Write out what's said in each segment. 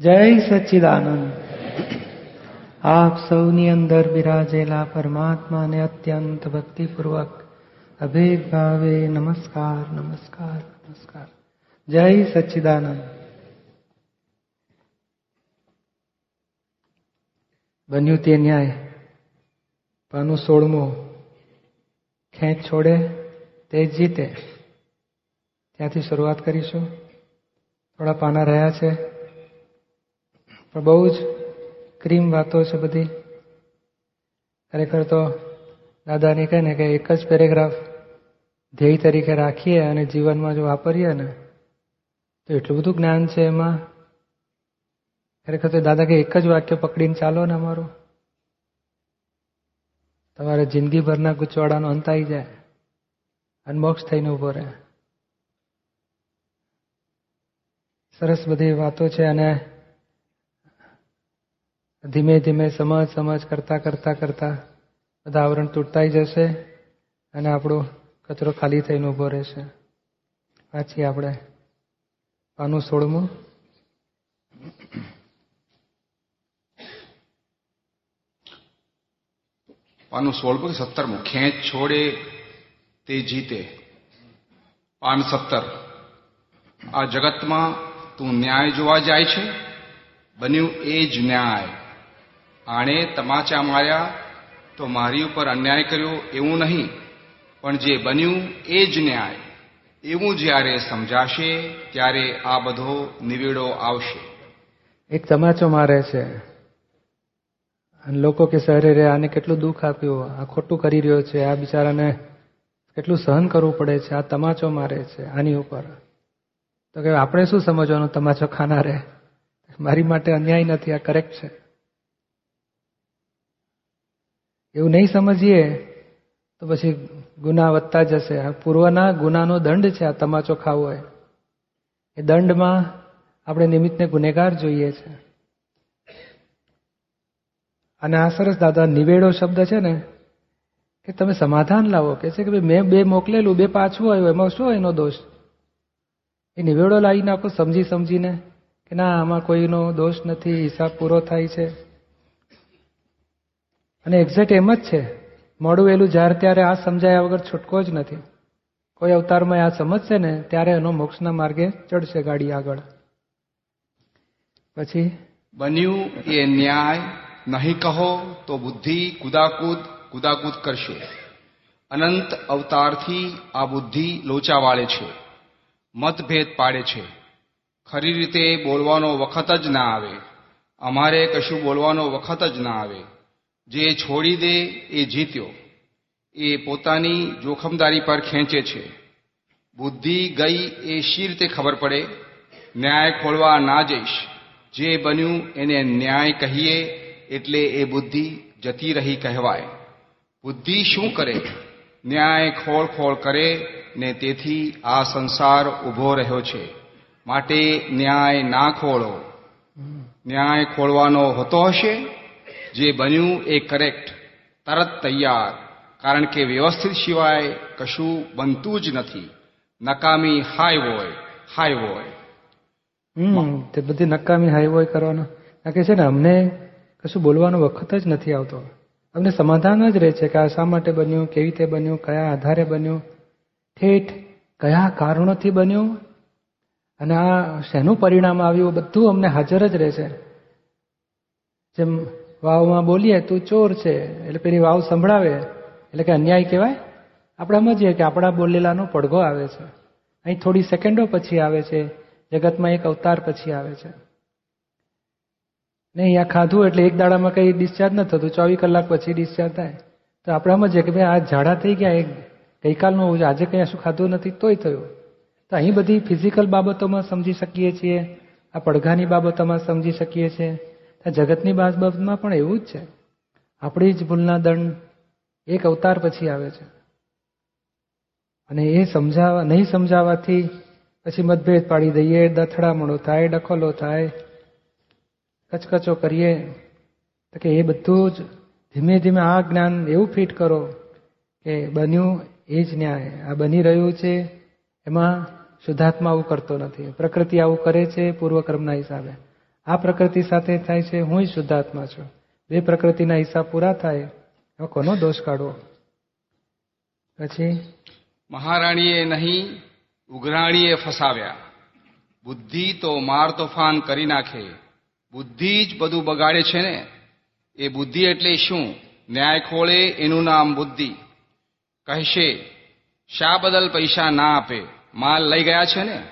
જય સચ્ચિદાનંદ આપ સૌની અંદર બિરાજેલા પરમાત્માને અત્યંત ભક્તિપૂર્વક અભેદ નમસ્કાર નમસ્કાર નમસ્કાર. જય સચ્ચિદાનંદ બન્યું તે ન્યાય. પાનું સોળમું. ખેંચ છોડે, તે જીતે. ત્યાંથી શરૂઆત કરીશું. થોડા પાના રહ્યા છે. બહુ જ ક્રીમ વાતો છે બધી. ખરેખર તો દાદાને કહે ને કે એક જ પેરેગ્રાફ ધ્યેય તરીકે રાખીએ અને જીવનમાં જો વાપરીએ ને, તો એટલું બધું જ્ઞાન છે એમાં. ખરેખર તો દાદા કે એક જ વાક્ય પકડીને ચાલો ને અમારું. તમારે જિંદગીભરના ગુચવાડાનો અંત આવી જાય અનબોક્સ થઈને ઊભો રહે. સરસ બધી વાતો છે અને ધીમે ધીમે સમજ સમજ કરતા કરતા કરતા બધા આવરણ તૂટતાઈ જશે અને આપણો કચરો ખાલી થઈને ઊભો રહેશે. પાછી આપણે પાનું સોળમું. પાનું સોળમું સત્તરમું. ખેંચ છોડે તે જીતે. પાન સત્તર. આ જગતમાં તું ન્યાય જોવા જાય છે. બન્યું એ જ ન્યાય. આણે તમાચા માર્યા તો મારી ઉપર અન્યાય કર્યો એવું નહીં, પણ જે બન્યું એ જ ન્યાય. એવું જ્યારે સમજાશે ત્યારે આ બધો નિવેડો આવશે. એક તમાચો મારે છે. અને લોકો કે સરે રે આને કેટલું દુઃખ આપ્યું? આ ખોટું કરી રહ્યો છે. આ બિચારાને કેટલું સહન કરવું પડે છે? આ તમાચો મારે છે, આની ઉપર. તો કે આપણે શું સમજવાનું? તમાચો ખાનારે. મારી માટે અન્યાય નથી, આ કરેક્ટ છે. એવું નહીં સમજીએ, તો પછી ગુના વધતા જશે. પૂર્વના ગુનાનો દંડ છે, આ તમાચો ખાવો હોય. એ દંડમાં આપણે નિમિત્તને ગુનેગાર જોઈએ છે. અને આ સરસ દાદા નિવેડો શબ્દ છે ને, કે તમે સમાધાન લાવો. કે છે કે ભાઈ મેં બે મોકલેલું, બે પાછું આવ્યું, એમાં શું એનો દોષ? એ નિવેડો લાવી નાખો, સમજી સમજીને, કે ના, આમાં કોઈનો દોષ નથી, હિસાબ પૂરો થાય છે. અને એક્ઝેક્ટ એમ જ છે. મોડું વહેલું જ્યારે ત્યારે આ સમજાયા વગર છૂટકો જ નથી. કોઈ અવતારમાં આ સમજશે ને, ત્યારે એનો મોક્ષના માર્ગે ચડશે ગાડી આગળ. પછી? બન્યું એ ન્યાય, નહીં કહો તો બુદ્ધિ કુદાકૂદ કુદાકૂદ કરશે. અનંત અવતારથી આ બુદ્ધિ લોચા વાળે છે. મતભેદ પાડે છે. ખરી રીતે બોલવાનો વખત જ ના આવે. અમારે કશું બોલવાનો વખત જ ના આવે. જે છોડી દે એ જીત્યો. એ પોતાની જોખમદારી પર ખેંચે છે. બુદ્ધિ ગઈ એ શી રીતે ખબર પડે. ન્યાય ખોળવા ના જઈશ. જે બન્યું એને ન્યાય કહીએ એટલે એ બુદ્ધિ જતી રહી કહેવાય. બુદ્ધિ શું કરે? ન્યાય ખોળ ખોળ કરે ને તેથી આ સંસાર ઊભો રહ્યો છે. માટે ન્યાય ના ખોળો. ન્યાય ખોળવાનો હોતો હશે? જે બન્યું એ કરેક્ટ તરત તૈયાર. કારણ કે વ્યવસ્થિત સિવાય કશું બનતું જ નથી. નકામી હાય હોય હાય હોય હમ તે બધી નકામી હાઈવોય કરવાનો. કે છે ને અમને કશું બોલવાનો વખત જ નથી આવતો. અમને સમાધાન જ રહે છે કે આ શા માટે બન્યું કેવી રીતે બન્યું કયા આધારે બન્યું ઠેઠ કયા કારણોથી બન્યું અને આ શેનું પરિણામ આવ્યું બધું અમને હાજર જ રહે છે. જેમ વાવમાં બોલીએ, તું ચોર છે. એટલે પેલી વાવ સંભળાવે. એટલે કે અન્યાય કહેવાય. આપણે સમજીએ કે આપણા બોલેલાનો પડઘો આવે છે. અહીં થોડી સેકન્ડો પછી આવે છે. જગતમાં એક અવતાર પછી આવે છે. ને અહીંયા ખાધું એટલે એક દાડામાં કંઈ ડિસ્ચાર્જ ન થતું. ચોવીસ કલાક પછી ડિસ્ચાર્જ થાય. તો આપણે સમજીએ કે ભાઈ આ ઝાડા થઈ ગયા એક ગઈકાલનું આજે કંઈ શું ખાધું નથી, તોય થયું. તો અહીં બધી ફિઝિકલ બાબતોમાં સમજી શકીએ છીએ. આ પડઘાની બાબતોમાં સમજી શકીએ છીએ. જગતની બાબતમાં પણ એવું જ છે. આપણી જ ભૂલના દંડ એક અવતાર પછી આવે છે. અને એ સમજાવવા નહીં સમજાવવાથી પછી મતભેદ પાડી દઈએ દથડામણો થાય, ડખોલો થાય, કચકચો કરીએ. તો કે એ બધું જ ધીમે ધીમે આ જ્ઞાન એવું ફિટ કરો કે બન્યું એ જ ન્યાય. આ બની રહ્યું છે, એમાં શુદ્ધાત્મા આવું કરતો નથી. પ્રકૃતિ આવું કરે છે, પૂર્વકર્મના હિસાબે. આ પ્રકૃતિ સાથે થાય છે, હું શુદ્ધાત્મા છું. બે પ્રકૃતિના હિસાબ પૂરા થાય એમાં કોનો દોષ કાઢવો? પછી? મહારાણીએ નહીં, ઉઘરાણીએ ફસાવ્યા. બુદ્ધિ તો માર તોફાન કરી નાખે. બુદ્ધિ જ બધું બગાડે છે ને? એ બુદ્ધિ એટલે શું? ન્યાય ખોળે એનું નામ બુદ્ધિ. કહેશે, શા બદલ પૈસા ના આપે? માલ લઈ ગયા છે ને?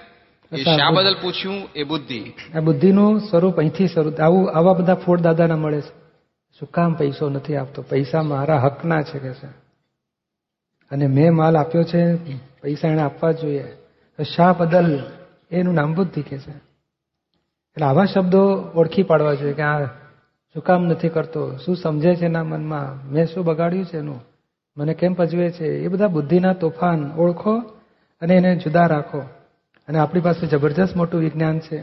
એ શા બદલ પૂછ્યું? એ બુદ્ધિ. આ બુદ્ધિનું સ્વરૂપ અહીંથી શરૂ આવું આવા બધા ફોડ દાદાના મળે છે. શું કામ પૈસો નથી આપતો? પૈસા મારા હકના છે કે છે? અને મેં માલ આપ્યો છે પૈસા એને આપવા જોઈએ. તો શા બદલ? એનું નામ બુદ્ધિ કે છે? એટલે આવા શબ્દો ઓળખી પાડવા જોઈએ કે આ શું કામ નથી કરતો? શું સમજે છે એના મનમાં? મેં શું બગાડ્યું છે એનું? મને કેમ પજવે છે? એ બધા બુદ્ધિના તોફાન ઓળખો અને એને જુદા રાખો. અને આપણી પાસે જબરજસ્ત મોટું વિજ્ઞાન છે.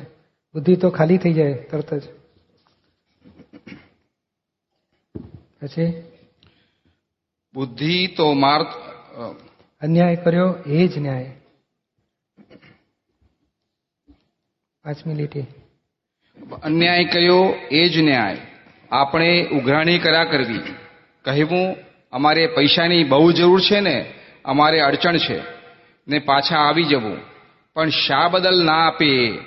બુદ્ધિ તો ખાલી થઈ જાય તરત જ. પછી? બુદ્ધિ તો માર અન્યાય કર્યો એ જ ન્યાય. પાંચમી લીટી અન્યાય કર્યો એ જ ન્યાય. આપણે ઉઘરાણી કર્યા કરવી. કહેવું અમારે પૈસાની બહુ જરૂર છે ને અમારે અડચણ છે. ને પાછા આવી જવું. પણ શા બદલ ના આપે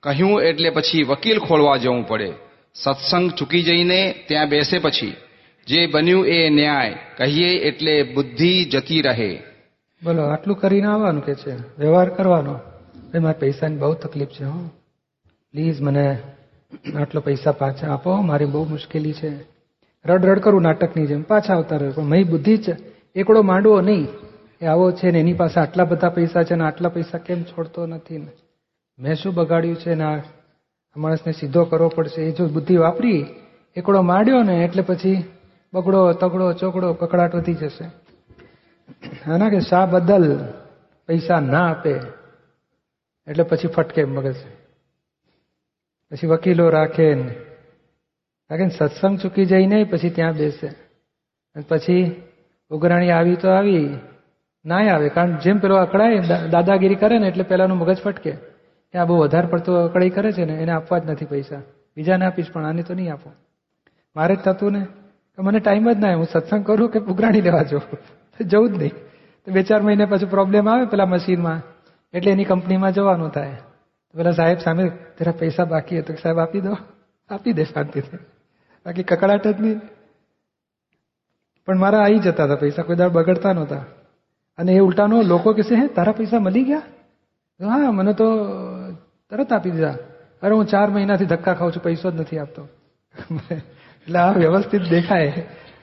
કહ્યું એટલે પછી વકીલ ખોલવા જવું પડે. સત્સંગ ચૂકી જઈને ત્યાં બેસે પછી. જે બન્યું એ ન્યાય. કહીએ એટલે બુદ્ધિ જતી રહે. બોલો, આટલું કરીને આવવાનું કે છે? વ્યવહાર કરવાનો? મારા પૈસાની બહુ તકલીફ છે, હો. પ્લીઝ મને આટલો પૈસા પાછા આપો. મારી બહુ મુશ્કેલી છે. રડ રડ કરું નાટકની જેમ. પાછા આવતા રહે. પણ મહી બુદ્ધિ જ એકડો માંડવો નહીં. એ આવો છે ને, એની પાસે આટલા બધા પૈસા છે ને, આટલા પૈસા કેમ છોડતો નથી ને? મેં શું બગાડ્યું છે ને, આ માણસને સીધો કરવો પડશે? એ જો બુદ્ધિ વાપરી, એકડો માંડ્યો ને, એટલે પછી બગડો, તગડો, ચોકડો, કકડાટ વધી જશે. ના કે શા બદલ પૈસા ના આપે, એટલે પછી ફટકે મગજ પછી વકીલો રાખે ને. કારણ કે સત્સંગ ચૂકી જઈને પછી ત્યાં બેસે. પછી ઉઘરાણી આવી તો આવી ના આવે, કારણ જેમ પેલો અકળાય દાદાગીરી કરે ને એટલે પેલાનું મગજ ફટકે. કે આ બહુ વધારે પડતો અકળાઈ કરે છે ને, એને આપવા જ નથી પૈસા. બીજાને આપીશ, પણ આને તો નહીં આપો. મારે જ થતું ને મને ટાઈમ જ ના હું સત્સંગ કરું કે ઉઘરાણી લેવા તો જવું જ નહીં. તો બે ચાર મહિને પછી પ્રોબ્લેમ આવે પેલા મશીનમાં, એટલે એની કંપનીમાં જવાનું થાય. પેલા સાહેબ સામે, તેરા પૈસા બાકી તો સાહેબ આપી દો. આપી દે શાંતિથી. બાકી કકડાટ જ નહીં. પણ મારા આવી જતા હતા પૈસા, કોઈ દાળ બગડતા નહોતા. અને એ ઉલટાનો, લોકો કહેશે હે, તારા પૈસા મળી ગયા? હા, મને તો તરત આપી દીધા. અરે, હું ચાર મહિનાથી ધક્કા ખાઉં છું, પૈસો જ નથી આપતો. એટલે આ વ્યવસ્થિત દેખાય.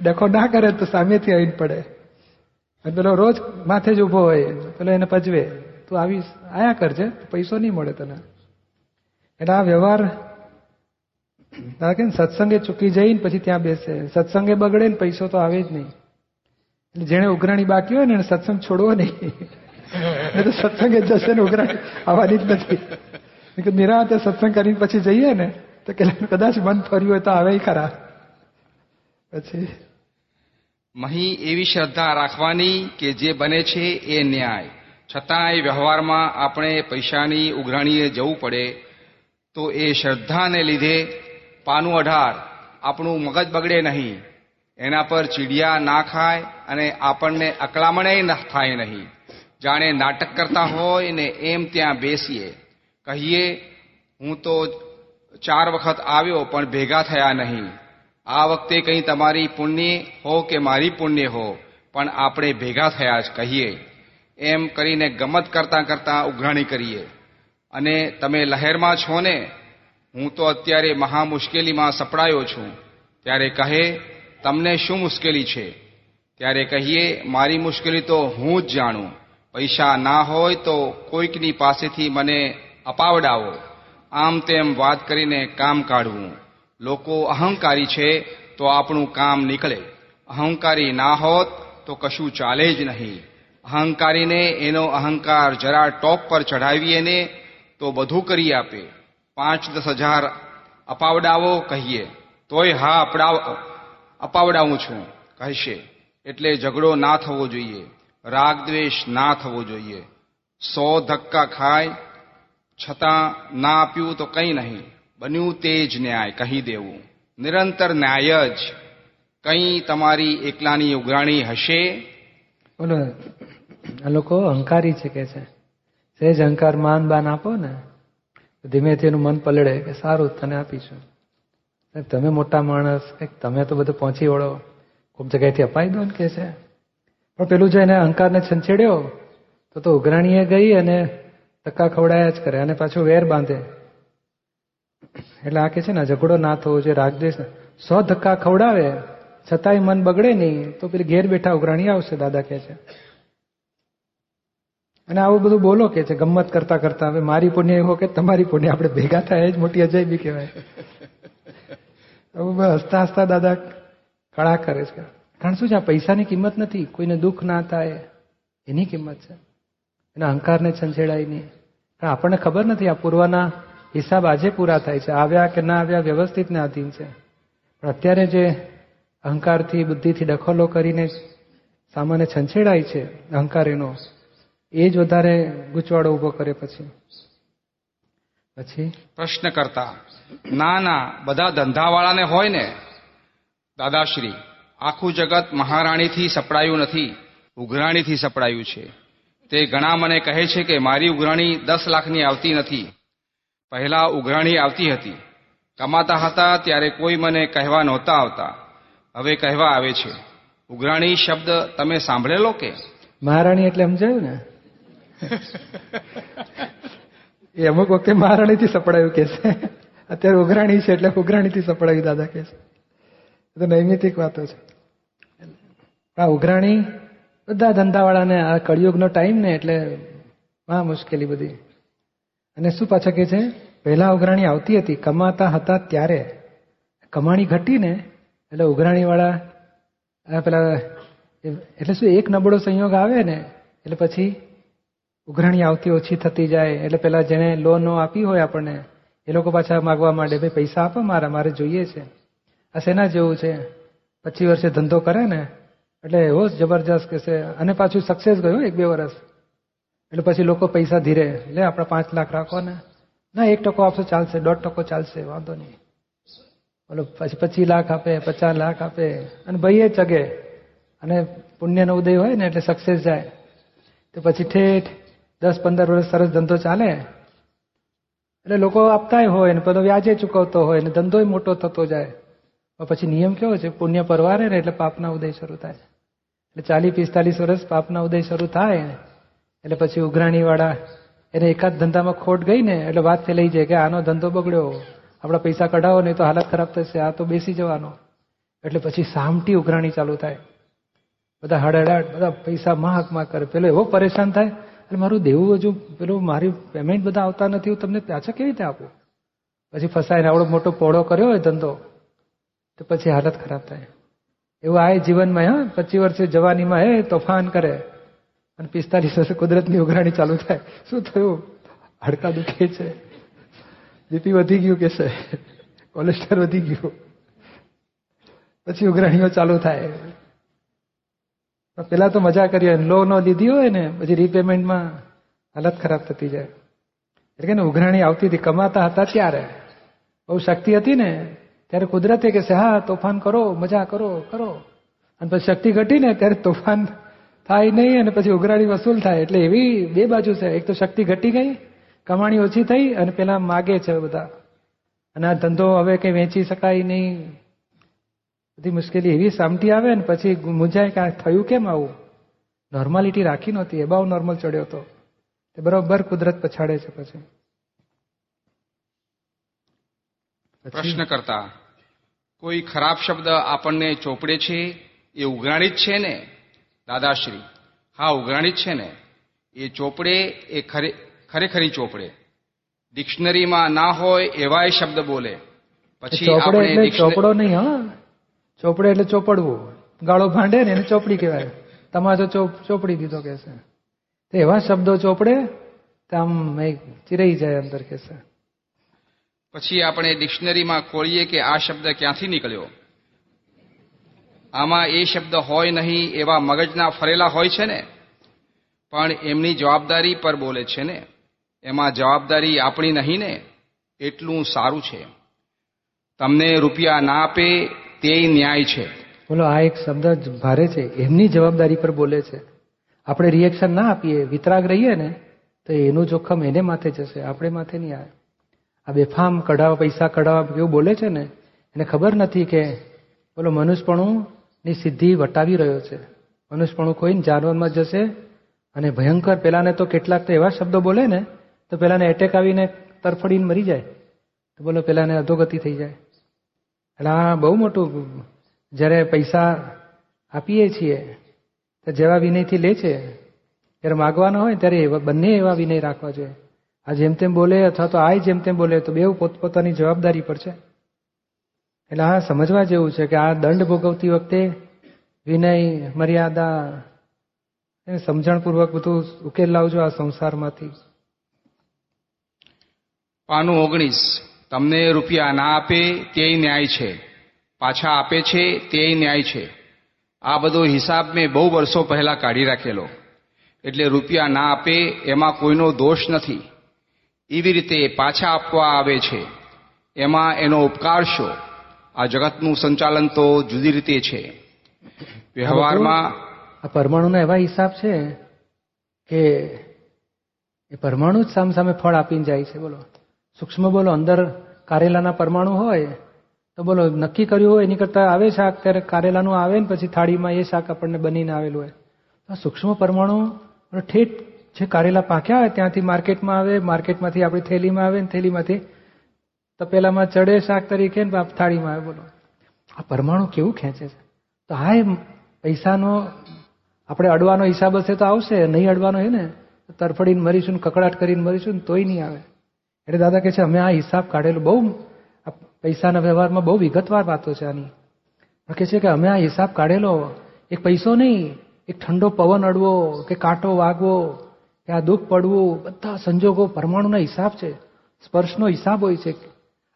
ડખો ના કરે તો સામેથી આવીને પડે. પેલો રોજ માથે જ ઊભો હોય, પેલો એને પજવે, તું આવીશ આયા કરજે પૈસો નહીં મળે તને. એટલે આ વ્યવહાર કે સત્સંગે ચૂકી જઈને પછી ત્યાં બેસે. સત્સંગે બગડે ને પૈસો તો આવે જ નહીં. એટલે જેણે ઉઘરાણી બાકી હોય ને એને સત્સંગ છોડવો નહીં. તો સત્સંગે જશે ને ઉઘરાણી. આવવાની જ નથી. નિરાંતે સત્સંગ કરીને પછી જઈએ ને તો કે કદાચ મન ફર્યું હોય તો આવે ખરા. પછી? મહી એવી શ્રદ્ધા રાખવાની કે જે બને છે એ ન્યાય. છતાંય વ્યવહારમાં આપણે પૈસાની ઉઘરાણીએ જવું પડે તો એ શ્રદ્ધાને લીધે પાનું અઢાર આપણું મગજ બગડે નહીં. એના પર ચીડિયા ના ખાય અને આપણને અકળામણે થાય નહીં. જાણે નાટક કરતા હોય ને એમ ત્યાં બેસીએ. કહીએ, હું તો ચાર વખત આવ્યો પણ ભેગા થયા નહીં. આ વખતે કંઈ તમારી પુણ્ય હો કે મારી પુણ્ય હો? પણ આપણે ભેગા થયા જ કહીએ. એમ કરીને ગમત કરતાં કરતાં ઉઘરાણી કરીએ. અને તમે લહેરમાં છો ને? હું તો અત્યારે મહા મુશ્કેલીમાં સપડાયો છું. ત્યારે કહે તમને શું મુશ્કેલી છે? ત્યારે કહીએ, મારી મુશ્કેલી તો હું જ જાણું. પૈસા ના હોય તો કોઈકની પાસેથી મને અપાવડાવો. આમ તેમ વાત કરીને કામ કાઢવું. લોકો અહંકારી છે તો આપણું કામ નીકળે. અહંકારી ના હોત તો કશું ચાલે જ નહીં. અહંકારીને એનો અહંકાર જરા ટોપ પર ચઢાવીએ ને તો બધું કરી આપે. પાંચ દસ હજાર અપાવડાવો કહીએ. તોય હા અપડાવ અપાવડાવું છું. કહેશે, એટલે ઝઘડો ના થવો જોઈએ. રાગ દ્વેષ ના થવો જોઈએ. સો ધક્કા ખાય, છતાં ના આપ્યું તો કંઈ નહીં. બન્યું તે જ ન્યાય, કહી દેવું. નિરંતર ન્યાય જ. કંઈ તમારી એકલાની ઉઘરાણી હશે? બોલો. આ લોકો અહંકારી છે કે છે. સહેજ અહંકાર માન બાન આપો ને ધીમેથી એનું મન પલળે કે સારું તને આપીશું. તમે મોટા માણસ કંઈક તમે તો બધું પહોંચી વળો. કોઈક જગ્યાએથી અપાઈ દો ને કે છે પણ પેલું જો એને અહંકારને છંછેડ્યો, તો તો ઉઘરાણીએ ગઈ અને ધક્કા ખવડાયા જ કરે અને પાછું વેર બાંધે. એટલે આ કે છે ને ઝઘડો ના થવો જોઈએ રાગદેશ. સો ધક્કા ખવડાવે, છતાંય મન બગડે નહીં, તો પેલી ઘેર બેઠા ઉઘરાણી આવશે, દાદા કે છે. અને આવું બધું બોલો કે છે ગમત કરતા કરતા, હવે મારી પુણ્ય એવો કે તમારી પુણ્ય. આપણે ભેગા થાય જ મોટી અજાયબી કહેવાય. હસતા હસતા દાદા કળા કરે છે. કારણ શું છે, આ પૈસાની કિંમત નથી. કોઈને દુઃખ ના થાય, એની કિંમત છે. એના અહંકારને છંછેડાય નહીં કારણ આપણને ખબર નથી, આ પૂર્વના હિસાબ આજે પૂરા થાય છે, આવ્યા કે ના આવ્યા વ્યવસ્થિતને આધીન છે. પણ અત્યારે જે અહંકારથી, બુદ્ધિથી દખલો કરીને સામાન્ય છંછેડાય છે અહંકાર એનો એ જ વધારે ગૂંચવાડો ઊભો કરે પછી. પછી? પ્રશ્ન કરતા ના ના બધા ધંધાવાળાને હોય ને દાદાશ્રી આખું જગત મહારાણીથી સપડાયું નથી ઉઘરાણીથી સપડાયું છે. તે ઘણા મને કહે છે કે મારી ઉઘરાણી દસ લાખની આવતી નથી. પહેલા ઉઘરાણી આવતી હતી. કમાતા હતા ત્યારે કોઈ મને કહેવા નહોતા આવતા. હવે કહેવા આવે છે ઉઘરાણી શબ્દ તમે સાંભળેલો કે? મહારાણી એટલે સમજાયું ને? એ અમુક વખતે મહારાણીથી સપડાયું કે છે. અત્યારે ઉઘરાણી છે એટલે ઉઘરાણીથી સપડાયું દાદા કે છે. એ તો નૈમિતિક વાતો છે. આ ઉઘરાણી બધા ધંધાવાળાને આ કળિયુગનો ટાઈમ ને એટલે મહા મુશ્કેલી બધી. અને શું પાછા કે છે? પહેલા ઉઘરાણી આવતી હતી, કમાતા હતા ત્યારે. કમાણી ઘટી ને એટલે ઉઘરાણીવાળા પેલા એટલે શું એક નબળો સંયોગ આવે ને, એટલે પછી ઉઘરાણી આવતી ઓછી થતી જાય, એટલે પેલા જેને લોન આપી હોય આપણને, એ લોકો પાછા માગવા માંડે, ભાઈ, પૈસા આપો મારા, મારે જોઈએ છે. આ શેના જેવું છે. પચીસ વર્ષે ધંધો કરે ને, એટલે એવો જબરજસ્ત કે છે. અને પાછું સક્સેસ ગયો એક બે વર્ષ. એટલે પછી લોકો પૈસા ધીરે, લે, આપણે પાંચ લાખ રાખો ને. ના, એક ટકો આપશો, ચાલશે, દોઢ ટકો ચાલશે, વાંધો નહીં. બોલો, પછી પચીસ લાખ આપે, પચાસ લાખ આપે. અને ભાઈએ ચગે. અને પુણ્યનો ઉદય હોય ને, એટલે સક્સેસ જાય. તો પછી ઠેઠ દસ, પંદર વર્ષ સરસ ધંધો ચાલે. એટલે લોકો આપતાય હોય ને બધો વ્યાજે ચૂકવતો હોય ને ધંધોય મોટો થતો જાય. પછી નિયમ કેવો છે? પુણ્ય પરવારે ને એટલે પાપના ઉદય શરૂ થાય. એટલે ચાલીસ, પિસ્તાલીસ વર્ષ પાપના ઉદય શરૂ થાય. એટલે પછી ઉઘરાણી વાળા એને એકાદ ધંધામાં ખોટ ગઈ ને એટલે વાત થઈ લઈ જાય કે આનો ધંધો બગડ્યો. આપણા પૈસા કઢાવો નહીં તો હાલત ખરાબ થશે. આ તો બેસી જવાનો. એટલે પછી સામટી ઉઘરાણી ચાલુ થાય. બધા હડહડાટ, બધા પૈસા માહકમાં કરે. પેલો એવો પરેશાન થાય એટલે મારું દેવું હજુ પેલું મારી પેમેન્ટ બધા આવતા નથી, હું તમને પાછા કેવી રીતે આપું? પછી ફસાઈને આવડો મોટો પોળો કર્યો હોય ધંધો, તો પછી હાલત ખરાબ થાય. એવું આ જીવનમાં, હા, પચીસ વર્ષે જવાનીમાં, હે, તોફાન કરે અને પિસ્તાલીસ વર્ષે કુદરતની ઉઘરાણી ચાલુ થાય. શું થયું? હાડકા દુખે છે. બીપી વધી ગયું કે છે? કોલેસ્ટ્રોલ વધી ગયું? પછી ઉઘરાણીઓ ચાલુ થાય. પેલા તો મજા કરી હોય લોનો લીધી હોય ને, પછી રીપેમેન્ટમાં હાલત ખરાબ થતી જાય. એટલે કે ને, ઉઘરાણી આવતી હતી, કમાતા હતા ત્યારે. બહુ શક્તિ હતી ને, ત્યારે કુદરતે કે છે, હા, તોફાન કરો, મજા કરો કરો. અને પછી શક્તિ ઘટી ને, ત્યારે તોફાન થાય નહીં અને પછી ઉઘરાણી વસૂલ થાય. એટલે એવી બે બાજુ છે. એક તો શક્તિ ઘટી ગઈ, કમાણી ઓછી થઈ અને પેલા માગે છે બધા. અને આ ધંધો હવે કઈ વેચી શકાય નહીં. બધી મુશ્કેલી એવી સામટી આવે ને પછી મૂંઝાય કે થયું કેમ આવું? નોર્માલિટી રાખી નહોતી એબાવ નોર્મલ ચડ્યો હતો તે બરોબર કુદરત પછાડે છે પછી. પ્રશ્ન કરતા કોઈ ખરાબ શબ્દ આપણને ચોપડે છે? એ ઉઘરાણી જ છે ને? દાદાશ્રી હા ઉઘરાણી જ છે ને? એ ચોપડે એ ખરે ખરેખરી ચોપડે. ડિક્શનરીમાં ના હોય એવાય શબ્દ બોલે. પછી આપણે ચોપડો નહીં હા. ચોપડે એટલે ચોપડવું ગાળો ભાંડે ને એને ચોપડી કહેવાય. તમાચો ચોપ ચોપડી દીધો કે તો એવા શબ્દો ચોપડે તો આમ ચિરાઈ જાય અંદર કે પછી આપણે ડિક્શનરીમાં ખોલીએ કે આ શબ્દ ક્યાંથી નીકળ્યો? આમાં એ શબ્દ હોય નહીં એવા મગજના ફરેલા હોય છે ને? પણ એમની જવાબદારી પર બોલે છે ને? એમાં જવાબદારી આપણી નહીં ને? એટલું સારું છે. તમને રૂપિયા ના આપે તે ન્યાય છે. બોલો, આ એક શબ્દ ભારે છે. એમની જવાબદારી પર બોલે છે. આપણે રિએક્શન ના આપીએ, વિતરાગ રહીએ ને, તો એનું જોખમ એને માથે જશે, આપણે માથે નહીં આવે. આ બેફામ કઢાવા, પૈસા કઢાવા એવું બોલે છે ને, એને ખબર નથી કે, બોલો મનુષ્યપણું ની સિદ્ધિ વટાવી રહ્યો છે. મનુષ્યપણું કોઈને જાનવરમાં જશે અને ભયંકર, પેલાને તો કેટલાક તો એવા શબ્દો બોલે ને, તો પેલાને એટેક આવીને તરફડીને મરી જાય. તો બોલો, પેલાને અધોગતિ થઈ જાય. એટલે આ બહુ મોટું જ્યારે પૈસા આપીએ છીએ, તો જેવા વિનયથી લે છે. ત્યારે માગવાનો હોય ત્યારે એવા બંને એવા વિનય રાખવા જોઈએ. આ જેમ તેમ બોલે અથવા તો આ જેમ તેમ બોલે તો બેવ પોતપોતાની જવાબદારી પર છે. એટલે આ સમજવા જેવું છે કે આ દંડ ભોગવતી વખતે વિનય, મર્યાદા સમજણપૂર્વક બધું ઉકેલ લાવજો આ સંસારમાંથી. પાનું ઓગણીસ. તમને રૂપિયા ના આપે તે ન્યાય છે. પાછા આપે છે તે ન્યાય છે. આ બધો હિસાબ મેં બહુ વર્ષો પહેલા કાઢી રાખેલો. એટલે રૂપિયા ના આપે એમાં કોઈનો દોષ નથી. એવી રીતે પાછા આપવા આવે છે. એમાં એનો ઉપકાર શો? આ જગતનું સંચાલન તો જુદી રીતે છે. વ્યવહારમાં આ પરમાણુના એવા હિસાબ છે કે એ પરમાણુ જ સામ સામે ફળ આપીને જાય છે, બોલો. સૂક્ષ્મ બોલો, અંદર કારેલાના પરમાણુ હોય, તો બોલો, નક્કી કર્યું હોય, એની કરતા આવે શાક, ત્યારે કારેલાનું આવે ને પછી થાળીમાં એ શાક આપણને બનીને આવેલું હોય. તો સૂક્ષ્મ પરમાણુ ઠેઠ જે કારેલા પાક્યા હોય, ત્યાંથી માર્કેટમાં આવે, માર્કેટમાંથી આપણી થેલીમાં આવે ને થેલીમાંથી તપેલામાં ચડે શાક તરીકે ને થાળીમાં આવે, બોલો. આ પરમાણુ કેવું ખેંચે છે? તો હા એ પૈસાનો, આપણે અડવાનો હિસાબ હશે તો આવશે, નહીં અડવાનો હોય ને? તરફડીને મરીશું ને કકડાટ કરીને મરીશું ને તોય નહીં આવે. એટલે દાદા કહે છે, અમે આ હિસાબ કાઢેલું બહુ પૈસાના વ્યવહારમાં બહુ વિગતવાર વાતો છે આની. પણ કહે છે કે, અમે આ હિસાબ કાઢેલો, એક પૈસો નહીં, એક ઠંડો પવન અડવો, કે કાંટો વાગવો, કે આ દુઃખ પડવું, બધા સંજોગો પરમાણુના હિસાબ છે, સ્પર્શનો હિસાબ હોય છે.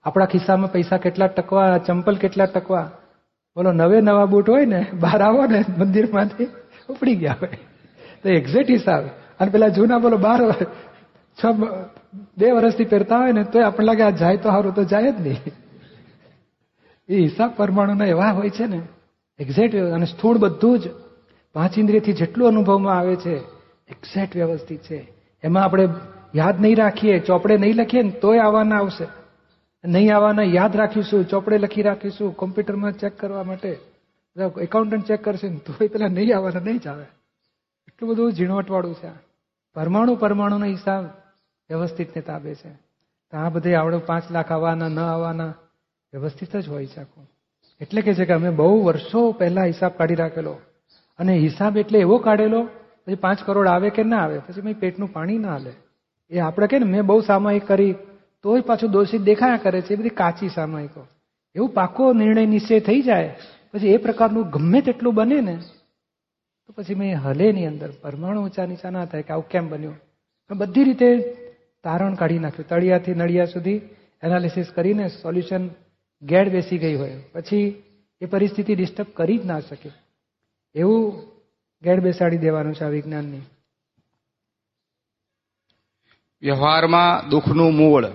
આપણા ખિસ્સામાં પૈસા કેટલા ટકવા, ચંપલ કેટલા ટકવા? બોલો, નવે નવા બૂટ હોય ને, બહાર આવો ને, મંદિરમાંથી ઉપડી ગયા હોય. તો એક્ઝેક્ટ હિસાબ. અને પેલા જૂના બોલો બાર છ બે વર્ષથી પહેરતા હોય ને, તોય આપણને લાગે આ જાય તો સારું, તો જાય જ નહીં. એ હિસાબ પરમાણુના એવા હોય છે ને એક્ઝેક્ટ અને સ્થૂળ બધું જ પાંચ ઇન્દ્રિયથી જેટલું અનુભવમાં આવે છે એક્ઝેક્ટ વ્યવસ્થિત છે. એમાં આપણે યાદ નહીં રાખીએ, ચોપડે નહીં લખીએ ને, તોય આવવાના આવશે. નહીં આવવાના યાદ રાખીશું, ચોપડે લખી રાખીશું, કોમ્પ્યુટરમાં ચેક કરવા માટે. એકાઉન્ટન્ટ ચેક કરશે ને, તોય પેલા નહીં આવવાના, નહીં જ આવે. એટલું બધું ઝીણવટવાળું છે પરમાણુ પરમાણુનો હિસાબ વ્યવસ્થિતને તાબે છે. તો આ બધે આવડે પાંચ લાખ આવવાના, ન આવવાના, વ્યવસ્થિત જ હોય છે આખું. એટલે કે છે કે અમે બહુ વર્ષો પહેલા હિસાબ કાઢી રાખેલો. અને હિસાબ એટલે એવો કાઢેલો, પછી પાંચ કરોડ આવે કે ના આવે, પછી મેં પેટનું પાણી ના હાલે. એ આપણે કે ને, મેં બહુ સામાયિક કરી, તોય પાછું દોષિત દેખાયા કરે છે, એ બધી કાચી સામાયિકો. એવું પાકો નિર્ણય નિશ્ચય થઈ જાય, પછી એ પ્રકારનું ગમે તેટલું બને ને, તો પછી મેં હલે ની અંદર, પરમાણુ ઊંચા નીચા ના થાય કે આવું કેમ બન્યું? બધી રીતે તારણ કાઢી નાખ્યું. તળિયાથી નળિયા સુધી એનાલિસિસ કરીને સોલ્યુશન ગેડ બેસી ગઈ હોય. પછી એ પરિસ્થિતિ ડિસ્ટર્બ કરી જ ના શકે. એવું ગેડ બેસાડી દેવાનું છે આ વિજ્ઞાનની. વ્યવહારમાં દુઃખનું મૂળ.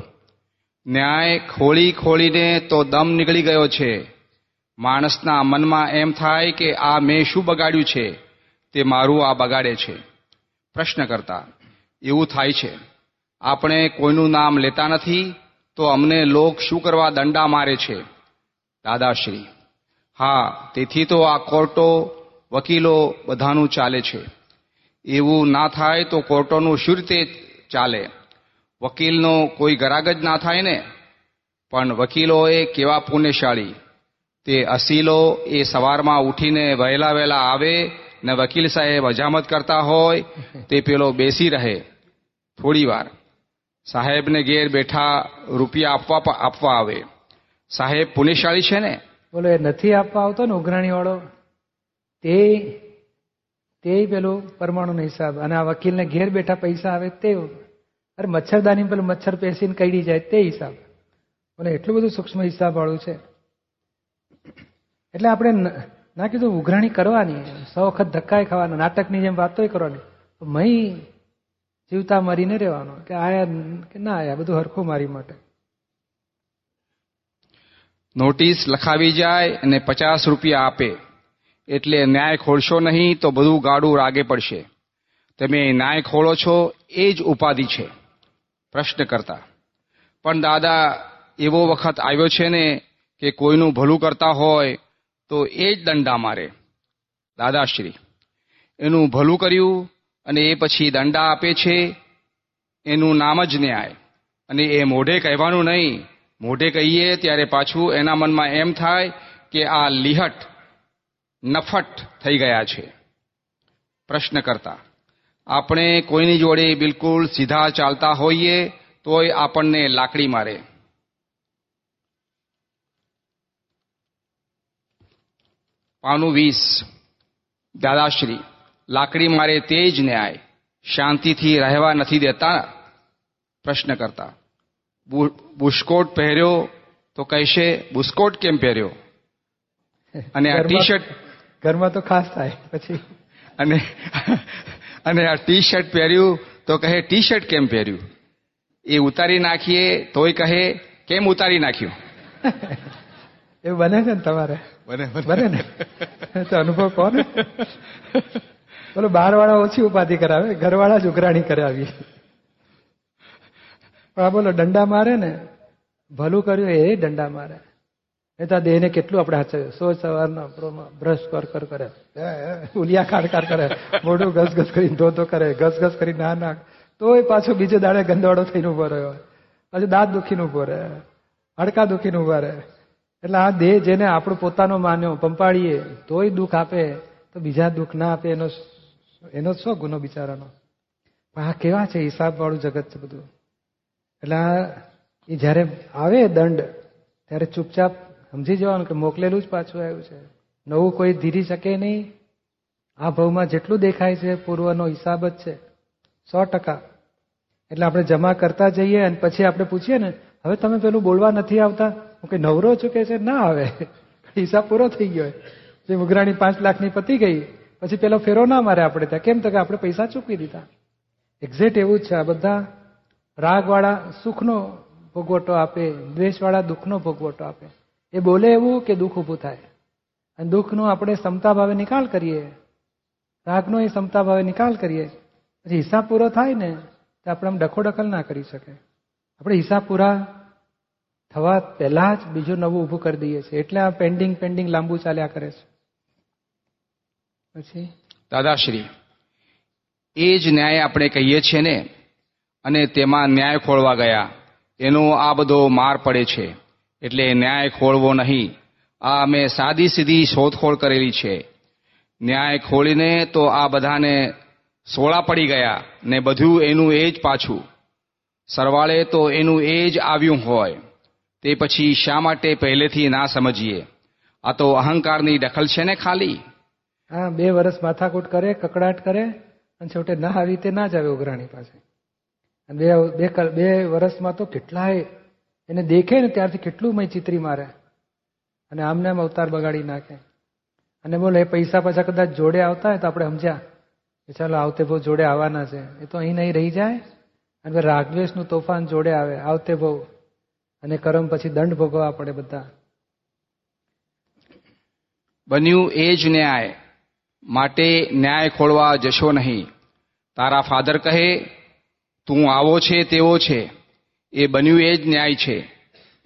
ન્યાય ખોળી ખોળીને તો દમ નીકળી ગયો છે. માણસના મનમાં એમ થાય કે આ મેં શું બગાડ્યું છે? તે મારું આ બગાડે છે. પ્રશ્ન કરતા, એવું થાય છે. આપણે કોઈનું નામ લેતા નથી, તો અમને લોક શું કરવા દંડા મારે છે? દાદાશ્રી, હા, તેથી તો આ કોર્ટો, વકીલો બધાનું ચાલે છે. એવું ના થાય તો કોર્ટોનું શું રીતે ચાલે? વકીલનો કોઈ ગરાગ જ ના થાય ને? પણ વકીલોએ કેવા પુણ્યશાળી? તે અસીલો એ સવારમાં ઉઠીને વહેલા વહેલા આવે ને વકીલ સાહેબ હજામત કરતા હોય, તે પેલો બેસી રહે. થોડી વાર. સાહેબને ઘેર બેઠા રૂપિયા આપવા આપવા આવે. સાહેબ પુણ્યશાળી છે ને? બોલો, એ નથી આપવા આવતો ને ઉઘરાણી વાળો તે તે પેલું પરમાણુનો હિસાબ. અને આ વકીલને ઘેર બેઠા પૈસા આવે તે, અરે મચ્છરદાની પેલું મચ્છર પેસીને કઈડી જાય તે હિસાબ. બોલે, એટલું બધું સૂક્ષ્મ હિસાબ વાળું છે. એટલે આપણે ના કીધું ઉઘરાણી કરવાની, સો વખત ધક્કાય ખાવાના, નાટકની જેમ વાતો કરવાની. મહી જીવતા મરીને રહેવાનો. કે આયા કે ના આયા, બધું હરખું મારી માટે. નોટિસ લખાવી જાય અને પચાસ રૂપિયા આપે. એટલે ન્યાય ખોલશો નહીં તો બધું ગાડું રાગે પડશે. તમે ન્યાય ખોળો છો, એ જ ઉપાધિ છે. પ્રશ્ન કરતા. પણ દાદા, એવો વખત આવ્યો છે ને કે કોઈનું ભલું કરતા હોય તો એ જ દંડા મારે. દાદાશ્રી, એનું ભલું કર્યું અને એ પછી દંડા આપે છે, એનું નામ જ ન્યાય. અને એ મોઢે કહેવાનું નહીં. મોઢે કહીએ ત્યારે પાછું એના મનમાં એમ થાય કે આ લીહટ, નફટ થઈ ગયા છે. પ્રશ્ન કરતા, આપણે કોઈની જોડે બિલકુલ સીધા ચાલતા હોઈએ તોય આપણને લાકડી મારે. પાનું વીસ, દાદાશ્રી. લાકડી મારે તે જ ન્યાય. શાંતિથી રહેવા નથી દેતા પ્રશ્ન કરતા. બુશકોટ પહેર્યો તો કહેશે બુસ્કોટ કેમ પહેર્યો? અને આ ટી શર્ટ ઘરમાં તો ખાસ થાય પછી? અને અને આ ટી શર્ટ પહેર્યું તો કહે ટી શર્ટ કેમ પહેર્યું? એ ઉતારી નાખીએ તોય કહે કેમ ઉતારી નાખ્યું? એવું બને છે ને તમારે? બને બને. ને? તો અનુભવ કહો ને બોલો, બહારવાળા ઓછી ઉપાધિ કરાવે, ઘરવાળા જ ઉઘરાણી કરાવી પણ આ બોલો દંડા મારે ને, ભલું કર્યું એ દંડા મારે. એ તો દેહને કેટલું આપણે હાચવ્યું. સો સવારના બ્રશ કર કર કરે. ઉલિયા ખાડ ખાડ કરે. મોઢું ઘસ ઘસ કરીને ધોધો કરે ઘસ ઘસ કરી ના નાખ. તોય પાછો બીજે દાડે ગંદવાડો થઈને ઊભો રહ્યો પછી દાંત દુખીને ઊભો રહે, હાડકા દુખીને ઊભા રહે. એટલે આ દેહ જેને આપણો પોતાનો માન્યો પંપાડીએ તોય દુઃખ આપે, તો બીજા દુઃખ ના આપે એનો એનો છો ગુનો બિચારાનો? પણ આ કેવા છે? હિસાબ વાળું જગત છે બધું. એટલે આ એ જ્યારે આવે દંડ, ત્યારે ચૂપચાપ સમજી જવાનું કે મોકલેલું જ પાછું આવ્યું છે. નવું કોઈ ધીરી શકે નહીં. આ ભાવમાં જેટલું દેખાય છે, પૂર્વનો હિસાબ જ છે. સો ટકા. એટલે આપણે જમા કરતા જઈએ અને પછી આપણે પૂછીએ ને, હવે તમે પેલું બોલવા નથી આવતા? હું કે નવરો છું કે છે? ના આવે. હિસાબ પૂરો થઈ ગયો જે ઉઘરાણી પાંચ લાખની પતી ગઈ પછી પેલો ફેરો ના મારે આપણે ત્યાં. કેમ તો કે આપણે પૈસા ચૂકવી દીધા. એક્ઝેક્ટ એવું જ છે. આ બધા રાગવાળા સુખનો ભોગવટો આપે, દ્વેષવાળા દુઃખનો ભોગવટો આપે. એ બોલે એવું કે દુઃખ ઊભું થાય. અને દુઃખનો આપણે ક્ષમતા ભાવે નિકાલ કરીએ. રાગનો એ ક્ષમતા ભાવે નિકાલ કરીએ. પછી હિસાબ પૂરો થાય ને, તો આપણે આમ ડખોડખલ ના કરી શકે. આપણે હિસાબ પૂરા થવા પહેલા જ બીજું નવું ઊભું કરી દઈએ છીએ. એટલે આ પેન્ડિંગ પેન્ડિંગ લાંબુ ચાલ્યા કરે છે. દાદાશ્રી, એ જ ન્યાય આપણે કહીએ છીએ ને, અને તેમાં ન્યાય ખોળવા ગયા. એનો આ બધો માર પડે છે. એટલે ન્યાય ખોળવો નહીં. આ અમે સાદી સીધી શોધખોળ કરેલી છે. ન્યાય ખોળીને તો આ બધાને સોળા પડી ગયા ને બધું એનું એ જ પાછું. સરવાળે તો એનું એ જ આવ્યું હોય. તે પછી શા માટે પહેલેથી ના સમજીએ? આ તો અહંકારની દખલ છે ને ખાલી? હા, બે વર્ષ માથાકૂટ કરે, કકડાટ કરે, અને છેવટે ના આવી તે ના જ આવે ઉઘરાણી પાસે. અને બે બે બે વર્ષમાં તો કેટલાય એને દેખે ને ત્યારથી કેટલું મય ચિત્રી મારે. અને આમને આમ અવતાર બગાડી નાખે. અને બોલે, એ પૈસા પાછા કદાચ જોડે આવતા હોય તો આપણે સમજ્યા. કે ચાલો, આવતે બહુ જોડે આવવાના છે. એ તો અહીં નહીં રહી જાય. અને રાગદ્વેષનું તોફાન જોડે આવે, આવતે બહુ અને કરમ પછી દંડ ભોગવવા પડે બધા. બન્યું એ જ ન્યાય. માટે ન્યાય ખોળવા જશો નહીં. તારા ફાધર કહે, તું આવો છે તેવો છે. એ બન્યું એ જ ન્યાય છે.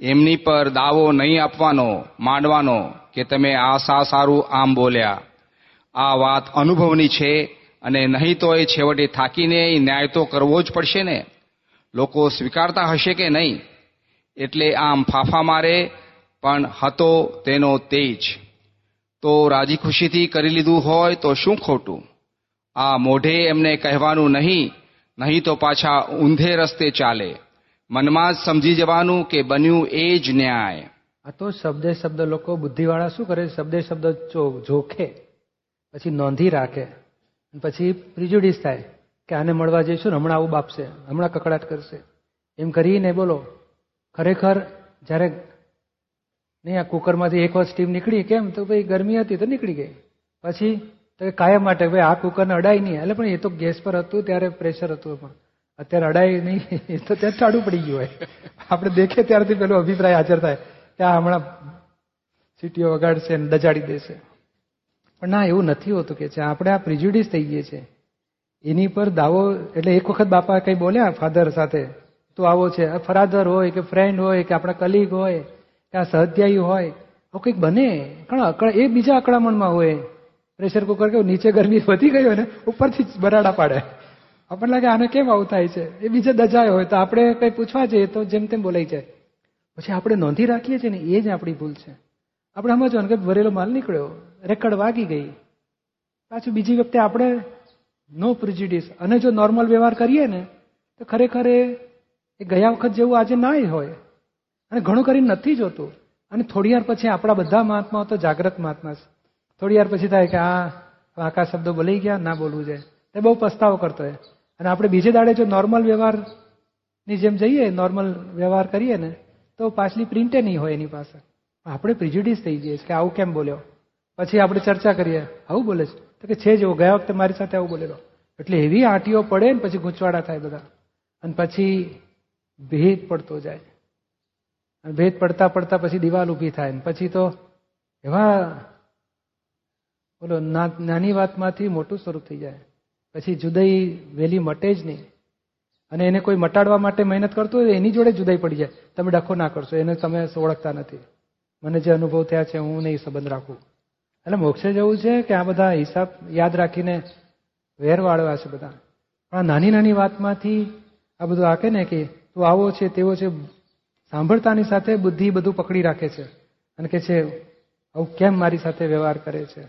એમની પર દાવો નહીં આપવાનો, માંડવાનો કે તમે આ સા સારું આમ બોલ્યા. આ વાત અનુભવની છે અને નહીં તો એ છેવટે થાકીને ન્યાય તો કરવો જ પડશે ને? લોકો સ્વીકારતા હશે કે નહીં? એટલે આમ ફાફા મારે, પણ હતો તેનો તેજ. તો રાજી ખુશીથી કરી લીધું હોય તો શું ખોટું? આ મોઢે એમને કહેવાનું નહીં નહીં તો પાછા ઊંધે રસ્તે ચાલે. મનમાં જ સમજી જવાનું કે બન્યું એ જ ન્યાય. આ તો શબ્દે શબ્દ લોકો બુદ્ધિવાળા શું કરે? શબ્દે શબ્દ જોખે, પછી નોંધી રાખે પછી પ્રિજુડિસ થાય કે આને મળવા જઈશું ને હમણાં આવું બાપશે, હમણાં કકડાટ કરશે. એમ કરીને બોલો. ખરેખર જ્યારે નહીં, આ કુકરમાંથી એક વાર સ્ટીમ નીકળી, કેમ? તો ભાઈ ગરમી હતી તો નીકળી ગઈ. પછી તો એ કાયમ માટે ભાઈ આ કુકરને અડાય નહીં. એટલે પણ એ તો ગેસ પર હતું, ત્યારે પ્રેશર હતું પણ. અત્યારે અડાય નહીં, એ તો ત્યાં ચાડું પડી ગયું હોય. આપણે દેખે ત્યારથી પેલો અભિપ્રાય હાજર થાય કે આ હમણાં સીટીઓ વગાડશે અને દજાડી દેશે. પણ ના, એવું નથી હોતું કે છે. આપણે આ પ્રિજ્યુડિસ થઈ ગઈએ છે એની પર દાવો, એટલે એક વખત બાપા કઈ બોલ્યા ફાધર સાથે, તો આવો છે. ફરાધર હોય કે ફ્રેન્ડ હોય કે આપણા કલીગ હોય કે આ સહધ્યાયી હોય, આવું કંઈક બને? કારણ અકળ એ બીજા અકળામણમાં હોય. પ્રેશર કુકર કેવું નીચે ગરમી વધી ગઈ હોય ને, ઉપરથી જ બરાડા પાડે. આપણને લાગે આને કેમ આવું થાય છે? એ બીજે દજાય હોય, તો આપણે કંઈ પૂછવા જઈએ તો જેમ તેમ બોલાઈ જાય. પછી આપણે નોંધી રાખીએ છીએ ને, એ જ આપણી ભૂલ છે. આપણે સમજવાનું કે ભરેલો માલ નીકળ્યો રેકડ વાગી ગઈ. પાછું બીજી વખતે આપણે નો પ્રિજિડિસ અને જો નોર્મલ વ્યવહાર કરીએ ને, તો ખરેખર એ ગયા વખત જેવું આજે ના હોય. અને ઘણું કરીને નથી જોતું. અને થોડી વાર પછી આપણા બધા મહાત્માઓ તો જાગ્રત મહાત્મા છે. થોડી વાર પછી થાય કે આ આકા શબ્દો બોલી ગયા, ના બોલવું છે. તે બહુ પસ્તાવો કરતો હોય. અને આપણે બીજે દાડે જો નોર્મલ વ્યવહારની જેમ જઈએ નોર્મલ વ્યવહાર કરીએ ને, તો પાછલી પ્રિન્ટે નહીં હોય એની પાસે. આપણે પ્રિજ્યુડિસ થઈ જઈએ કે આવું કેમ બોલ્યો? પછી આપણે ચર્ચા કરીએ, આવું બોલે છે? તો કે, છે જ ગયા વખતે મારી સાથે આવું બોલેલો. એટલે એવી આંટીઓ પડે ને પછી ગૂંચવાડા થાય બધા. અને પછી ભેદ પડતો જાય. ભેદ પડતા પડતા પછી દિવાલ ઊભી થાય પછી તો એવા બોલો નાની વાતમાંથી મોટું સ્વરૂપ થઈ જાય. પછી જુદાઈ વહેલી મટે જ નહીં. અને એને કોઈ મટાડવા માટે મહેનત કરતું હોય એની જોડે જુદાઈ પડી જાય. તમે ડખો ના કરશો, એને તમે ઓળખતા નથી. મને જે અનુભવ થયા છે, હું નહીં સંબંધ રાખું. એટલે મોક્ષે જવું છે કે આ બધા હિસાબ યાદ રાખીને વેર વાળવા છે બધા. પણ આ નાની નાની વાતમાંથી આ બધું આકે ને કે તું આવો છે, તેવો છે સાંભળતાની સાથે બુદ્ધિ બધું પકડી રાખે છે અને કે છે, આવું કેમ મારી સાથે વ્યવહાર કરે છે?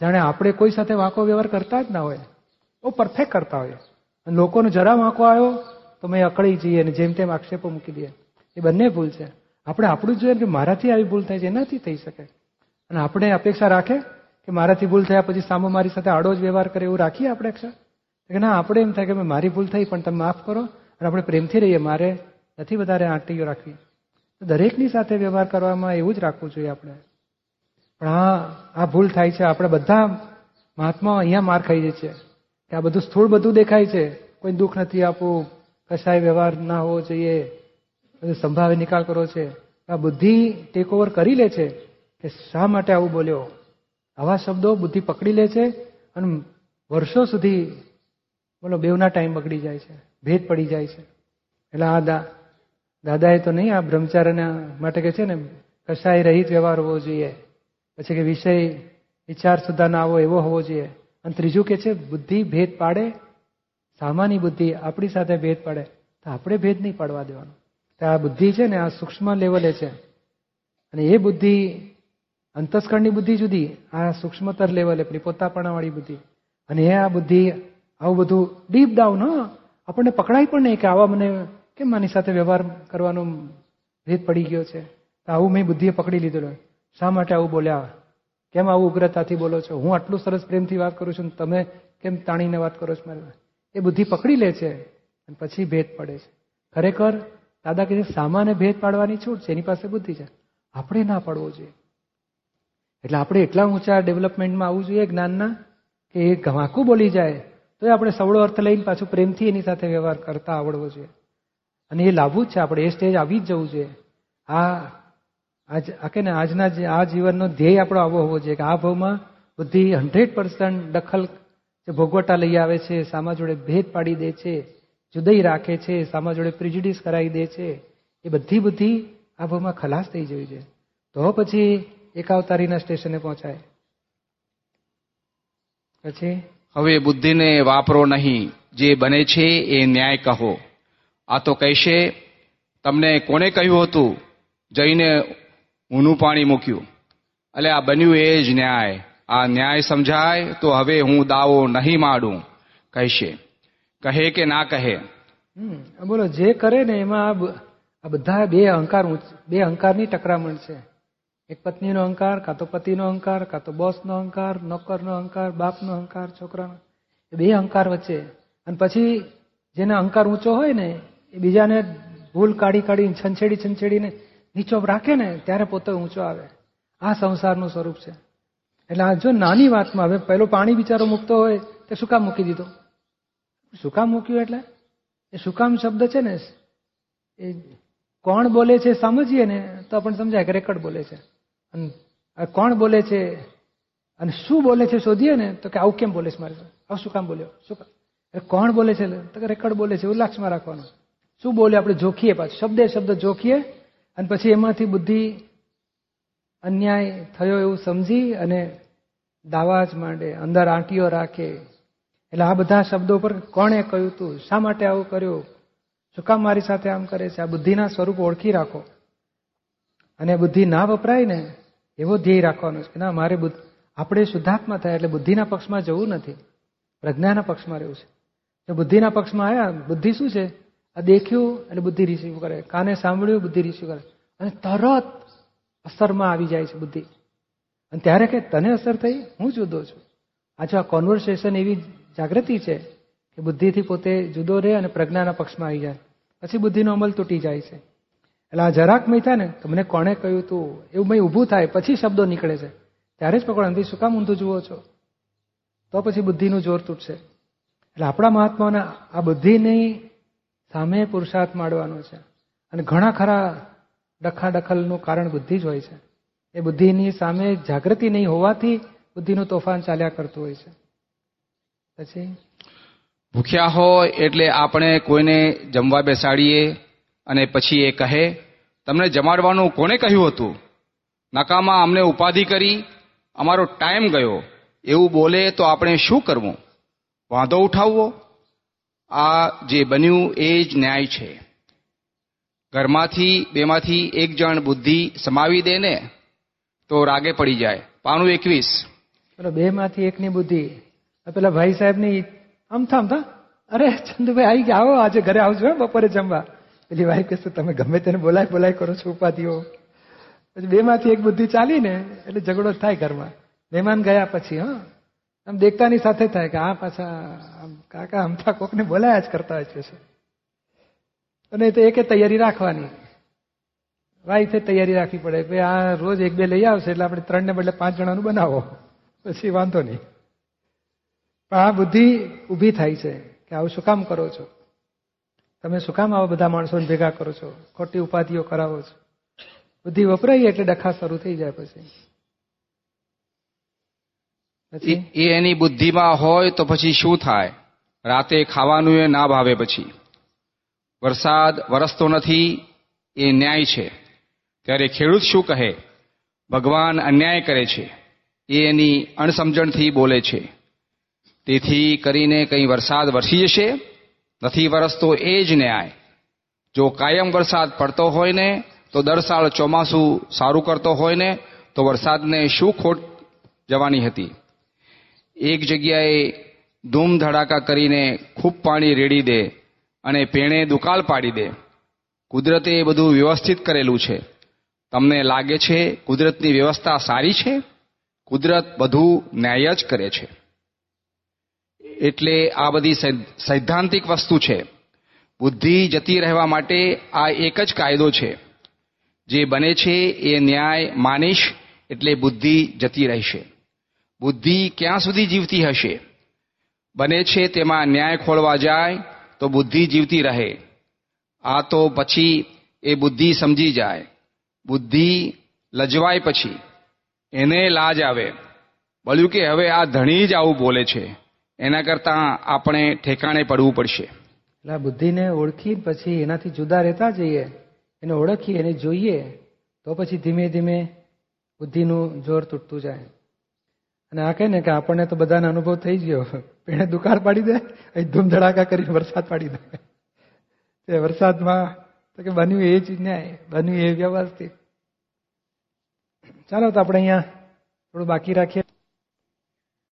જાણે આપણે કોઈ સાથે વાંકો વ્યવહાર કરતા જ ના હોય. બહુ પરફેક્ટ કરતા હોય. અને લોકોનો જરા વાંકો આવ્યો તો મેં અકળી જઈએ અને જેમ તેમ આક્ષેપો મૂકી દઈએ. એ બંને ભૂલ છે. આપણે આપણું જ જોઈએ કે મારાથી આવી ભૂલ થાય છે, એનાથી થઈ શકે. અને આપણે અપેક્ષા રાખે કે મારાથી ભૂલ થયા પછી સામો મારી સાથે આડો જ વ્યવહાર કરે એવું રાખીએ આપણે અક્ષર કે ના, આપણે એમ થાય કે મારી ભૂલ થઈ, પણ તમે માફ કરો અને આપણે પ્રેમથી રહીએ. મારે નથી વધારે આંટીઓ રાખવી. દરેકની સાથે વ્યવહાર કરવામાં એવું જ રાખવું જોઈએ આપણે. પણ હા, આ ભૂલ થાય છે. આપણે બધા મહાત્માઓ અહીંયા માર ખાઈ જાય છે કે આ બધું સ્થૂળ બધું દેખાય છે. કોઈ દુઃખ નથી આપવું. કશાય વ્યવહાર ના હોવો જોઈએ. બધું સંભાવે નિકાલ કરવો છે. આ બુદ્ધિ ટેક ઓવર કરી લે છે કે શા માટે આવું બોલ્યો? આવા શબ્દો બુદ્ધિ પકડી લે છે અને વર્ષો સુધી બોલો બેવના ટાઈમ બગડી જાય છે. ભેદ પડી જાય છે. એટલે આ દા દાદાએ તો નહીં આ બ્રહ્મચાર્યના માટે કે છે ને કશાય રહિત વ્યવહાર હોવો જોઈએ. પછી કે વિષય, વિચાર સુધા ના આવો એવો હોવો જોઈએ. અને ત્રીજું કે છે, બુદ્ધિ ભેદ પાડે, સામાન્ય બુદ્ધિ આપણી સાથે ભેદ પાડે, તો આપણે ભેદ નહીં પાડવા દેવાનો. તો આ બુદ્ધિ છે ને, આ સૂક્ષ્મ લેવલે છે. અને એ બુદ્ધિ, અંતસ્કરણની બુદ્ધિ જુદી, આ સૂક્ષ્મતર લેવલે પેલી પોતાપણાવાળી બુદ્ધિ. અને એ આ બુદ્ધિ, આવું બધું ડીપ ડાઉન હ, આપણને પકડાય પણ નહીં કે આવા મને કેમ માની સાથે વ્યવહાર કરવાનો ભેદ પડી ગયો છે? આવું મેં બુદ્ધિએ પકડી લીધેલો શા માટે આવું બોલ્યા કેમ આવું ઉગ્રતાથી બોલો છો? હું આટલું સરસ પ્રેમથી વાત કરું છું તમે કેમ તાણીને વાત કરો છો મારે એ બુદ્ધિ પકડી લે છે અને પછી ભેદ પડે છે. ખરેખર દાદા કે સામાન્ય ભેદ પાડવાની છૂટ છે, એની પાસે બુદ્ધિ છે. આપણે ના પાડવો જોઈએ. એટલે આપણે એટલા ઊંચા ડેવલપમેન્ટમાં આવવું જોઈએ જ્ઞાનના કે એ ઘમાકું બોલી જાય. તો આપણે સવળો અર્થ લઈને પાછું પ્રેમથી એની સાથે વ્યવહાર કરતા આવડવો જોઈએ. અને એ લાવવું જ છે, આપણે એ સ્ટેજ આવી જ જવું જોઈએ. આ, આજ કે ને, આજના જે, આ જીવનનો ધ્યેય આપણો આવો હોવો જોઈએ કે આ ભાવમાં બુદ્ધિ હંડ્રેડ પર્સન્ટ દખલ જે ભોગવટા લઈ આવે છે, સામા જોડે ભેદ પાડી દે છે, જુદાઈ રાખે છે, સામા જોડે પ્રિજિડિસ કરાવી દે છે, એ બધી બુદ્ધિ આ ભાવમાં ખલાસ થઈ જવી છે તો પછી એકાવતારીના સ્ટેશને પહોંચાય. પછી? હવે બુદ્ધિને વાપરો નહીં. જે બને છે એ ન્યાય કહો. આ તો કહેશે, તમને કોણે કહ્યું હતું? જઈને ઊનું પાણી મૂક્યું. એટલે આ બન્યું એ જ ન્યાય. આ ન્યાય સમજાય તો હવે હું દાવો નહીં માડું, કહેશે. કહે કે ના કહે? બોલો, જે કરે ને એમાં આ બધા બે અહંકાર બે અહંકારની ટકરામણ છે. એક પત્નીનો અહંકાર, કાં તો પતિનો અહંકાર, કાં તો બોસનો અહંકાર, નોકરનો અહંકાર, બાપનો અહંકાર, છોકરાનો. બે અહંકાર વચ્ચે. અને પછી જેનો અહંકાર ઊંચો હોય ને એ બીજાને ભૂલ કાઢી કાઢીને છંછેડી છંછેડીને નીચો રાખે ને ત્યારે પોતે ઊંચો આવે. આ સંસારનું સ્વરૂપ છે. એટલે આ જો નાની વાતમાં હવે પહેલો પાણી બિચારો મૂકતો હોય તે શું કામ મૂકી દીધો? શું કામ મૂક્યું એટલે? એ શું કામ શબ્દ છે ને? એ કોણ બોલે છે સમજીએ ને તો આપણને સમજાય કે રેકર્ડ બોલે છે. અને કોણ બોલે છે અને શું બોલે છે શોધીએ ને તો કે આવું કેમ બોલે છે મારે આવું શું કામ બોલ્યો? શું કામ? કોણ બોલે છે તો કે રેકર્ડ બોલે છે, એવું લાક્ષમાં રાખવાનું. શું બોલે આપણે? જોખીએ પાછું. શબ્દે શબ્દ જોખીએ અને પછી એમાંથી બુદ્ધિ અન્યાય થયો એવું સમજી અને દાવા જ માંડે, અંદર આંટીઓ રાખે. એટલે આ બધા શબ્દો પર કોણે કહ્યું તું? શા માટે આવું કર્યું? શું કામ મારી સાથે આમ કરે છે? આ બુદ્ધિના સ્વરૂપ ઓળખી રાખો. અને બુદ્ધિ ના વપરાય ને, એવો ધ્યેય રાખવાનો છે કે ના, મારે બુદ્ધ આપણે શુદ્ધાત્મા થાય એટલે બુદ્ધિના પક્ષમાં જવું નથી. પ્રજ્ઞાના પક્ષમાં રહેવું છે. બુદ્ધિના પક્ષમાં આવ્યા બુદ્ધિ શું છે? આ દેખ્યું એટલે બુદ્ધિ રિસીવ કરે. કાને સાંભળ્યું, બુદ્ધિ રિસીવ કરે. અને તરત અસરમાં આવી જાય છે બુદ્ધિ. અને ત્યારે કે તને અસર થઈ, હું જુદો છું. આજે આ કોન્વર્સેશન એવી જાગૃતિ છે કે બુદ્ધિથી પોતે જુદો રહે અને પ્રજ્ઞાના પક્ષમાં આવી જાય. પછી બુદ્ધિનો અમલ તૂટી જાય છે. એટલે આ જરાક મય થાય ને, તમને કોણે કહ્યું તું, એવું મય ઊભું થાય, પછી શબ્દો નીકળે છે. ત્યારે જ પકડો, અંધી શું કામ ઊંધું જુઓ છો? તો પછી બુદ્ધિનું જોર તૂટશે. એટલે આપણા મહાત્માઓને આ બુદ્ધિની સામે પુરુષાર્થ માંડવાનો છે. અને ઘણા ખરા ડખા દખલનું કારણ બુદ્ધિ જ હોય છે. એ બુદ્ધિની સામે જાગૃતિ નહીં હોવાથી બુદ્ધિનું તોફાન ચાલ્યા કરતું હોય છે. પછી? ભૂખ્યા હોય એટલે આપણે કોઈને જમવા બેસાડીએ અને પછી એ કહે, તમને જમાડવાનું કોને કહ્યું હતું? નકામાં અમને ઉપાધિ કરી, અમારો ટાઈમ ગયો. એવું બોલે તો આપણે શું કરવું? વાંધો ઉઠાવવો? આ જે બન્યું એ જ ન્યાય છે. ઘરમાંથી બેમાંથી એક જણ બુદ્ધિ સમાવી દે ને, તો રાગે પડી જાય. પાનું એકવીસ. બે માંથી એકની બુદ્ધિ. પેલા ભાઈ સાહેબની આમ થામ થા. અરે ચંદુભાઈ આવી ગયા આવો આજે ઘરે આવજો બપોરે જમવા. પેલી વાઈફ કહેશે તમે ગમે તેને બોલાય બોલાય કરો છો, ઉપાધિઓ. પછી બે માંથી એક બુદ્ધિ ચાલી ને એટલે ઝઘડો થાય ઘરમાં. મહેમાન ગયા પછી, હા. આમ દેખતાની સાથે થાય કે આ પાછા આમ કાકા અમથા કોકને બોલાયા જ કરતા હોય છે અને તો એકે તૈયારી રાખવાની. વાઈફે તૈયારી રાખવી પડે ભાઈ આ રોજ એક બે લઈ આવશે એટલે આપણે ત્રણને બદલે પાંચ જણાનું બનાવો. પછી વાંધો નહીં. પણ આ બુદ્ધિ ઊભી થાય છે કે આવું શું કામ કરો છો? તમે શું કામ આવા બધા માણસોને ભેગા કરો છો? ખોટી ઉપાધિઓ કરાવો છો? બુદ્ધિ વપરાય એટલે ડખા શરૂ થઈ જાય પછી. એ એની બુદ્ધિમાં હોય તો પછી શું થાય? રાતે ખાવાનું એ ના ભાવે પછી. વરસાદ વરસતો નથી એ ન્યાય છે. ત્યારે ખેડૂત શું કહે? ભગવાન અન્યાય કરે છે. એ એની અણસમજણથી બોલે છે. તેથી કરીને કંઈ વરસાદ વરસી જશે? નથી વરસતો એ જ ન્યાય. જો કાયમ વરસાદ પડતો હોય ને તો દર સાલ ચોમાસું સારું કરતો હોય ને તો વરસાદને શું ખોટ જવાની હતી? એક જગ્યાએ ધૂમ ધડાકા કરીને ખૂબ પાણી રેડી દે અને પેણે દુકાળ પાડી દે. કુદરતે એ બધું વ્યવસ્થિત કરેલું છે. તમને લાગે છે કુદરતની વ્યવસ્થા સારી છે? કુદરત બધું ન્યાય જ કરે છે. એટલે આ બધી સૈદ્ધાંતિક વસ્તુ છે. બુદ્ધિ જતી રહેવા માટે આ એક જ કાયદો છે. જે બને છે એ ન્યાય માનીશ એટલે બુદ્ધિ જતી રહેશે. બુદ્ધિ ક્યાં સુધી જીવતી હશે? બને છે તેમાં ન્યાય ખોળવા જાય તો બુદ્ધિ જીવતી રહે. આ તો પછી એ બુદ્ધિ સમજી જાય. બુદ્ધિ લજવાય પછી. એને લાજ આવે. બોલ્યું કે હવે આ ધણી જ આવું બોલે છે. એના કરતાં આપણે ઠેકાણે પડવું પડશે. એટલે બુદ્ધિને ઓળખી પછી એનાથી જુદા રહેતા જઈએ, એને ઓળખી, એને જોઈએ, તો પછી ધીમે ધીમે બુદ્ધિનું જોર તૂટતું જાય. અને આ કહે ને કે આપણને તો બધાને અનુભવ થઈ ગયો. પેણે દુકાળ પાડી દે, અહીં ધૂમ ધડાકા કરીને વરસાદ પાડી દે. તે વરસાદમાં તો કે બન્યું એ જ ન્યાય, બન્યું એ વ્યવસ્થિત ચાલો તો આપણે અહીંયા થોડું બાકી રાખીએ.